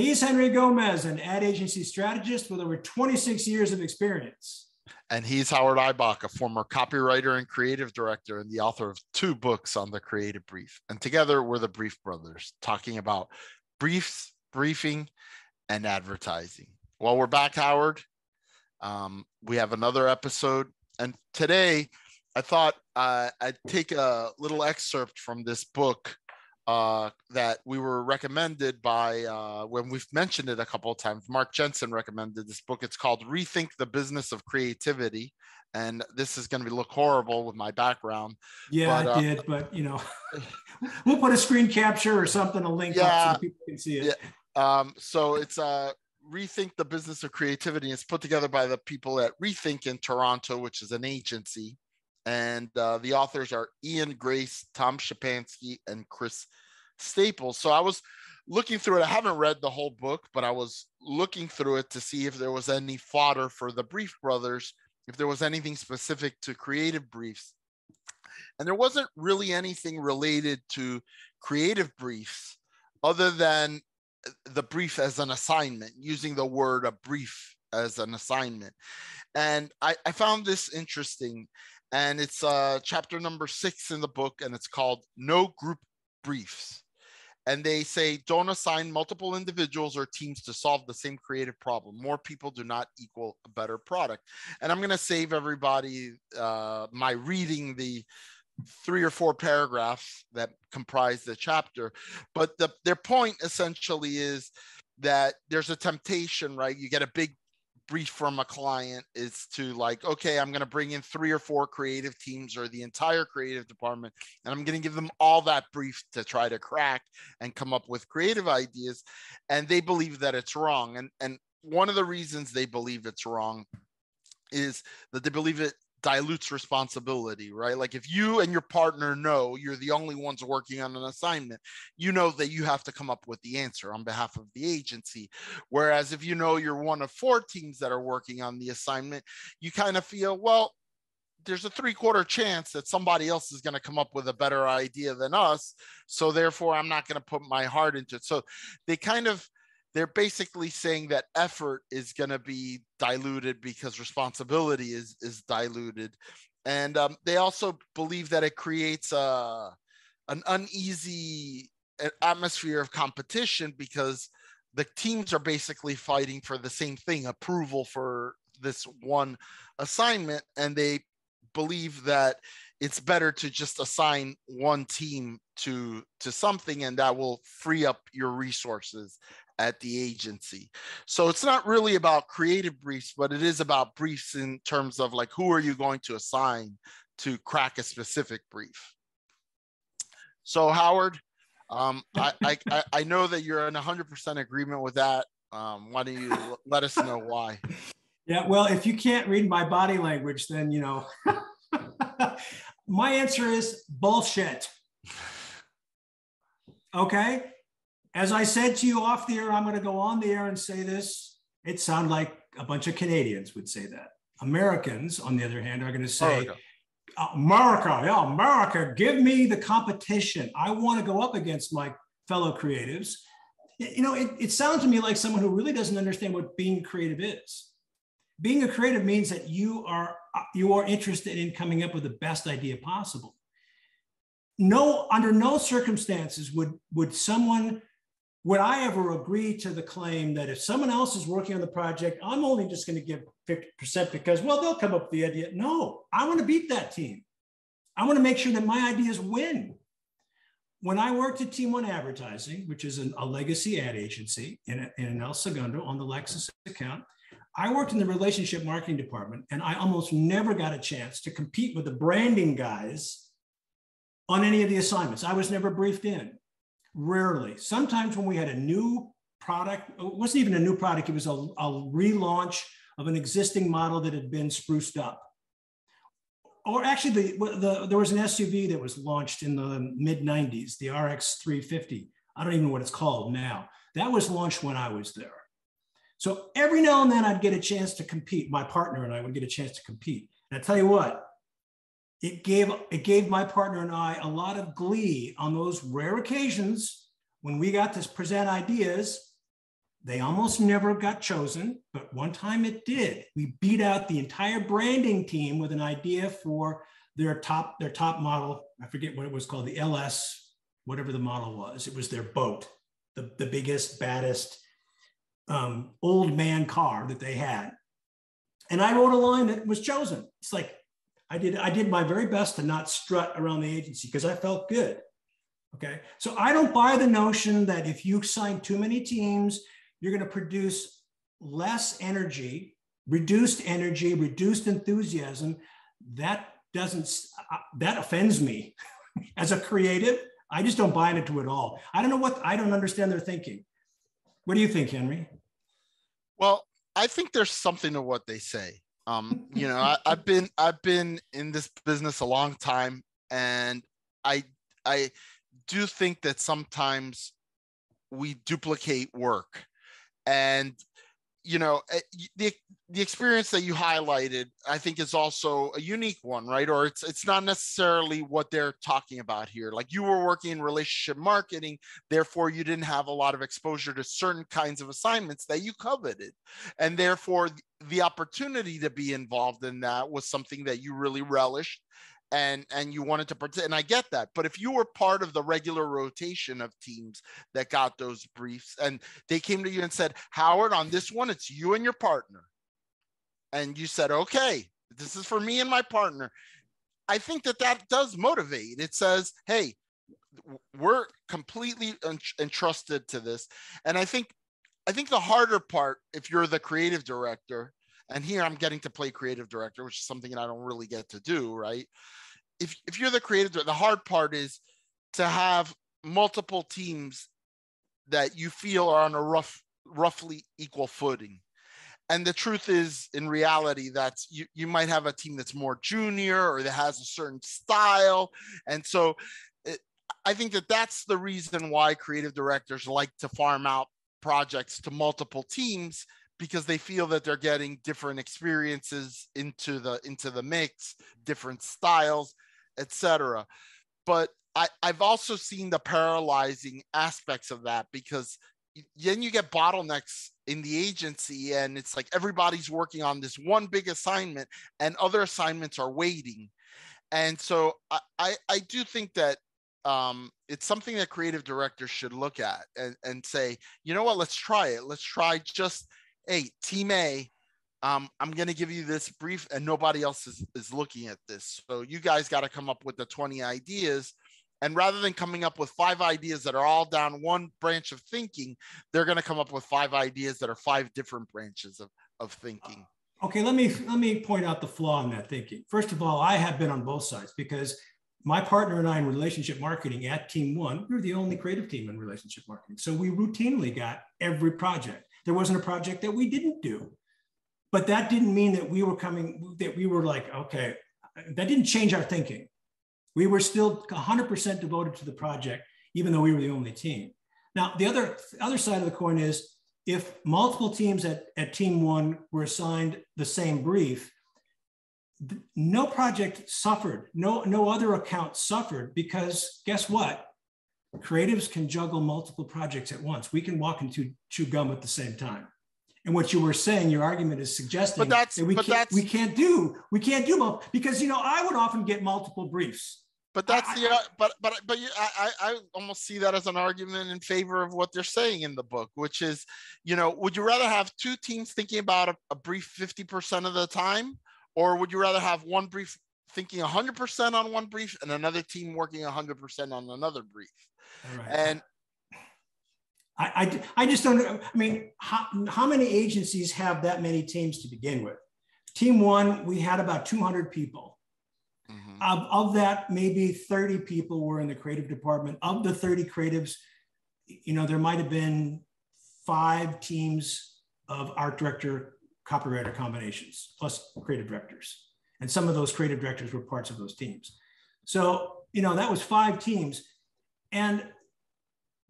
He's Henry Gomez, an ad agency strategist with over 26 years of experience. And he's Howard Ibach, a former copywriter and creative director, and the author of two books on the creative brief. And together we're the Brief Brothers, talking about briefs, briefing, and advertising. Well, we're back, Howard. Um, we have another episode. And today I thought uh, I'd take a little excerpt from this book uh, that we were recommended by uh, when we've mentioned it a couple of times. Mark Jenson recommended this book. It's called Rethink the Business of Creativity. And this is going to be look horrible with my background. Yeah, but, it uh, did. But you know, we'll put a screen capture or something, a link yeah, so people can see it. Yeah. Um, so it's uh, Rethink the Business of Creativity. It's put together by the people at Rethink in Toronto, which is an agency and uh, the authors are Ian Grais, Tom Shepansky, and Chris Staples. So I was looking through it. I haven't read the whole book, but I was looking through it to see if there was any fodder for the Brief Brothers, if there was anything specific to creative briefs. And there wasn't really anything related to creative briefs other than the brief as an assignment, using the word a brief as an assignment. And I, I found this interesting and it's uh, chapter number six in the book, and it's called No Group Briefs. And they say don't assign multiple individuals or teams to solve the same creative problem. More people do not equal a better product. And I'm going to save everybody uh, my reading the three or four paragraphs that comprise the chapter. But the, their point essentially is that there's a temptation, right? You get a big brief from a client is to like okay i'm going to bring in three or four creative teams or the entire creative department and i'm going to give them all that brief to try to crack and come up with creative ideas and they believe that it's wrong and and one of the reasons they believe it's wrong is that they believe it dilutes responsibility, right? Like if you and your partner know you're the only ones working on an assignment, you know that you have to come up with the answer on behalf of the agency. Whereas if you know you're one of four teams that are working on the assignment, you kind of feel, well, there's a three quarter chance that somebody else is going to come up with a better idea than us. So therefore, I'm not going to put my heart into it. So they kind of, they're basically saying that effort is going to be diluted because responsibility is is diluted. And um, they also believe that it creates a uh, an uneasy atmosphere of competition because the teams are basically fighting for the same thing approval for this one assignment. And they believe that it's better to just assign one team to to something and that will free up your resources at the agency. So it's not really about creative briefs, but it is about briefs in terms of like who are you going to assign to crack a specific brief. So Howard, um, I, I, I know that you're in 100% agreement with that. Um, why don't you let us know why? Yeah, well, if you can't read my body language, then you know. my answer is bullshit. Okay, as I said to you off the air, I'm going to go on the air and say this. It sounds like a bunch of Canadians would say that. Americans, on the other hand, are going to say, America. Uh, America, yeah, America, give me the competition. I want to go up against my fellow creatives. You know, it, it sounds to me like someone who really doesn't understand what being creative is. Being a creative means that you are uh, you are interested in coming up with the best idea possible. No, under no circumstances would would someone would I ever agree to the claim that if someone else is working on the project, I'm only just going to give 50% because, well, they'll come up with the idea. No, I want to beat that team. I want to make sure that my ideas win. When I worked at Team One Advertising, which is an, a legacy ad agency in, in El Segundo on the Lexus account, I worked in the relationship marketing department and I almost never got a chance to compete with the branding guys on any of the assignments. I was never briefed in. Rarely. Sometimes when we had a new product, it wasn't even a new product, it was a, a relaunch of an existing model that had been spruced up. Or actually, the, the, there was an SUV that was launched in the mid 90s, the RX 350. I don't even know what it's called now. That was launched when I was there. So every now and then I'd get a chance to compete. My partner and I would get a chance to compete. And I tell you what, it gave it gave my partner and I a lot of glee on those rare occasions when we got to present ideas They almost never got chosen, but one time it did. We beat out the entire branding team with an idea for their top their top model. I forget what it was called, the LS, whatever the model was. It was their boat, the, the biggest, baddest um, old man car that they had. And I wrote a line that was chosen. It's like I did I did my very best to not strut around the agency because I felt good. Okay. So I don't buy the notion that if you sign too many teams, you're going to produce less energy, reduced energy, reduced enthusiasm. That doesn't, uh, that offends me as a creative. I just don't buy into it at all. I don't know what, I don't understand their thinking. What do you think, Henry? Well, I think there's something to what they say. Um, you know, I, I've been I've been in this business a long time, and I I do think that sometimes we duplicate work. And you know eh, the the experience that you highlighted i think is also a unique one right? Or it's it's not necessarily what they're talking about here. Like you were working in relationship marketing therefore you didn't have a lot of exposure to certain kinds of assignments that you coveted. And therefore the opportunity to be involved in that was something that you really relished and and you wanted to participate and i get that but if you were part of the regular rotation of teams that got those briefs and they came to you and said howard on this one it's you and your partner and you said okay this is for me and my partner i think that that does motivate. It says hey we're completely entrusted to this and i think i think the harder part if you're the creative director and here I'm getting to play creative director, which is something that I don't really get to do, right? If if you're the creative, director, the hard part is to have multiple teams that you feel are on a rough, roughly equal footing. And the truth is, in reality, that's you, you might have a team that's more junior or that has a certain style. And so it, I think that that's the reason why creative directors like to farm out projects to multiple teams because they feel that they're getting different experiences into the into the mix different styles etc but I, i've also seen the paralyzing aspects of that because then you get bottlenecks in the agency and it's like everybody's working on this one big assignment and other assignments are waiting. And so i i, I do think that um, it's something that creative directors should look at and, and say you know what? Let's try it. Let's try just hey, Team A, um, I'm going to give you this brief, and nobody else is, is looking at this. So you guys got to come up with the 20 ideas. And rather than coming up with five ideas that are all down one branch of thinking, they're going to come up with five ideas that are five different branches of, of thinking. Okay, let me let me point out the flaw in that thinking. First of all, I have been on both sides because my partner and I in relationship marketing at Team One, we we're the only creative team in relationship marketing. So we routinely got every project. There wasn't a project that we didn't do. But that didn't mean that we were coming, that we were like, okay, that didn't change our thinking. We were still 100% devoted to the project, even though we were the only team. Now, the other, other side of the coin is if multiple teams at, at team one were assigned the same brief, no project suffered, no, no other account suffered because guess what? Creatives can juggle multiple projects at once. We can walk into chew gum at the same time. And what you were saying, your argument is suggesting that we can't we can't do we can't do both because you know I would often get multiple briefs. But that's I, the uh, but but but you, I I almost see that as an argument in favor of what they're saying in the book, which is, you know, would you rather have two teams thinking about a, a brief fifty percent of the time, or would you rather have one brief thinking 100% on one brief and another team working 100% on another brief. Right. And I, I, I, just don't, I mean, how, how many agencies have that many teams to begin with? Team one, we had about 200 people. Mm-hmm. Of, of that, maybe 30 people were in the creative department. Of the 30 creatives, you know, there might have been five teams of art director, copywriter combinations, plus creative directors. And some of those creative directors were parts of those teams. So, you know, that was five teams. And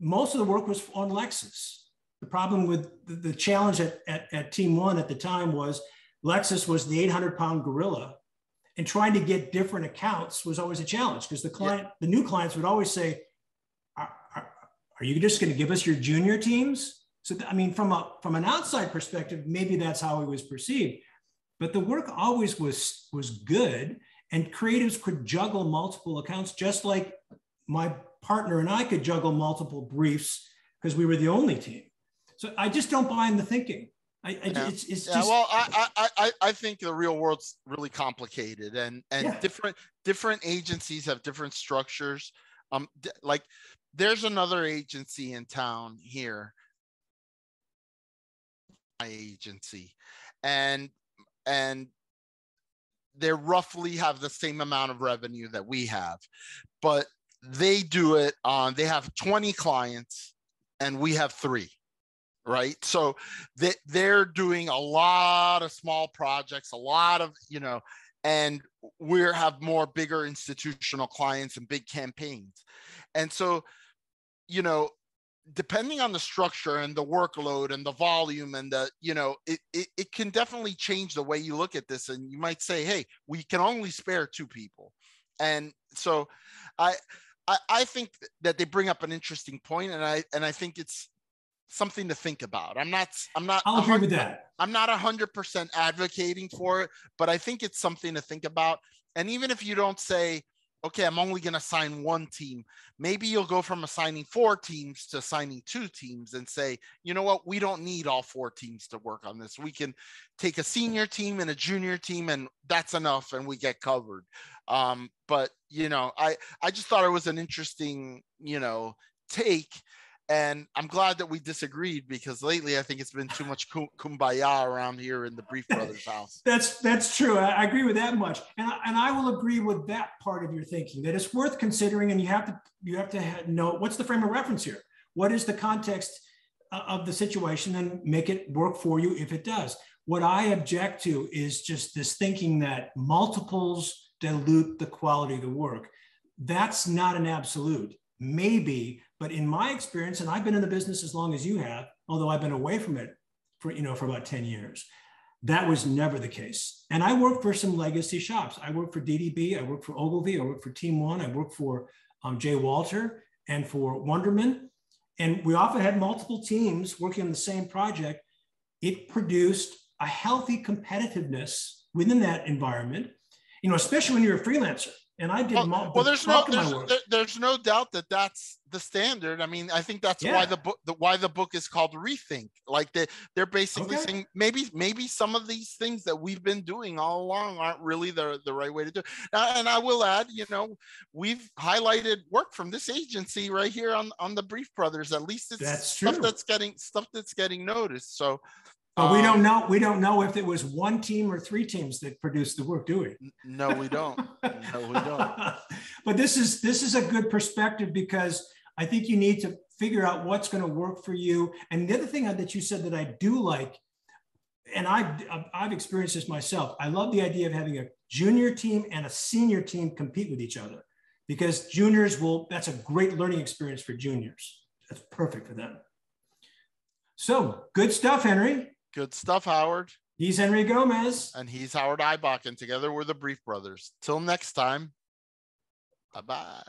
most of the work was on Lexus. The problem with the, challenge at, at, at, Team One at the time was Lexus was the 800 pound gorilla. And trying to get different accounts was always a challenge because the client, yeah. the new clients would always say, are, are, are you just going to give us your junior teams? So I mean, from a from an outside perspective, maybe that's how it was perceived. But the work always was was good, and creatives could juggle multiple accounts, just like my partner and I could juggle multiple briefs because we were the only team. So I just don't buy in the thinking. I, I yeah. it's, it's yeah, just well, I, I I think the real world's really complicated, and and yeah. different different agencies have different structures. Um, like there's another agency in town here, my agency, and and they roughly have the same amount of revenue that we have, but they do it on. They have 20 clients, and we have three right so they, they're doing a lot of small projects a lot of you know and we have more bigger institutional clients and big campaigns and so you know depending on the structure and the workload and the volume and the you know it, it, it can definitely change the way you look at this and you might say hey we can only spare two people and so i I, I think that they bring up an interesting point, and I and I think it's something to think about. I'm not. I'm not. I'll agree with that. I'm not hundred percent advocating for it, but I think it's something to think about. And even if you don't say, okay, I'm only going to sign one team, maybe you'll go from assigning four teams to signing two teams and say, you know what, we don't need all four teams to work on this. We can take a senior team and a junior team, and that's enough, and we get covered. Um, but you know, I I just thought it was an interesting, you know, take and I'm glad that we disagreed because lately I think it's been too much kumbaya around here in the Brief Brothers house. that's that's true. I, agree with that much, and I, and I will agree with that part of your thinking that it's worth considering, and you have to you have to know what's the frame of reference here. What is the context of the situation, and make it work for you if it does. What I object to is just this thinking that multiples dilute the quality of the work. That's not an absolute. Maybe but in my experience, and I've been in the business as long as you have, although I've been away from it for, you know, for about 10 years, that was never the case. And I worked for some legacy shops. I worked for DDB, I worked for Ogilvy, I worked for Team One, I worked for um, J. Walter and for Wunderman. And we often had multiple teams working on the same project. It produced a healthy competitiveness within that environment, you know, especially when you're a freelancer and I did. Well, well there's no there's, there, there's, no doubt that that's the standard. I mean, I think that's yeah. why the book the, why the book is called Rethink. Like they they're basically okay. saying maybe maybe some of these things that we've been doing all along aren't really the the right way to do. It. Now, and I will add, you know, we've highlighted work from this agency right here on on the Brief Brothers. At least it's that's stuff true. that's getting stuff that's getting noticed. So but we don't um, know. We don't know if it was one team or three teams that produced the work, do we? No, we don't. no, we don't. but this is this is a good perspective because I think you need to figure out what's going to work for you. And the other thing that you said that I do like, and I've I've experienced this myself. I love the idea of having a junior team and a senior team compete with each other because juniors will. That's a great learning experience for juniors. That's perfect for them. So good stuff, Henry. Good stuff, Howard. He's Henry Gomez. And he's Howard Ibach, and together we're the Brief Brothers. Till next time, bye bye.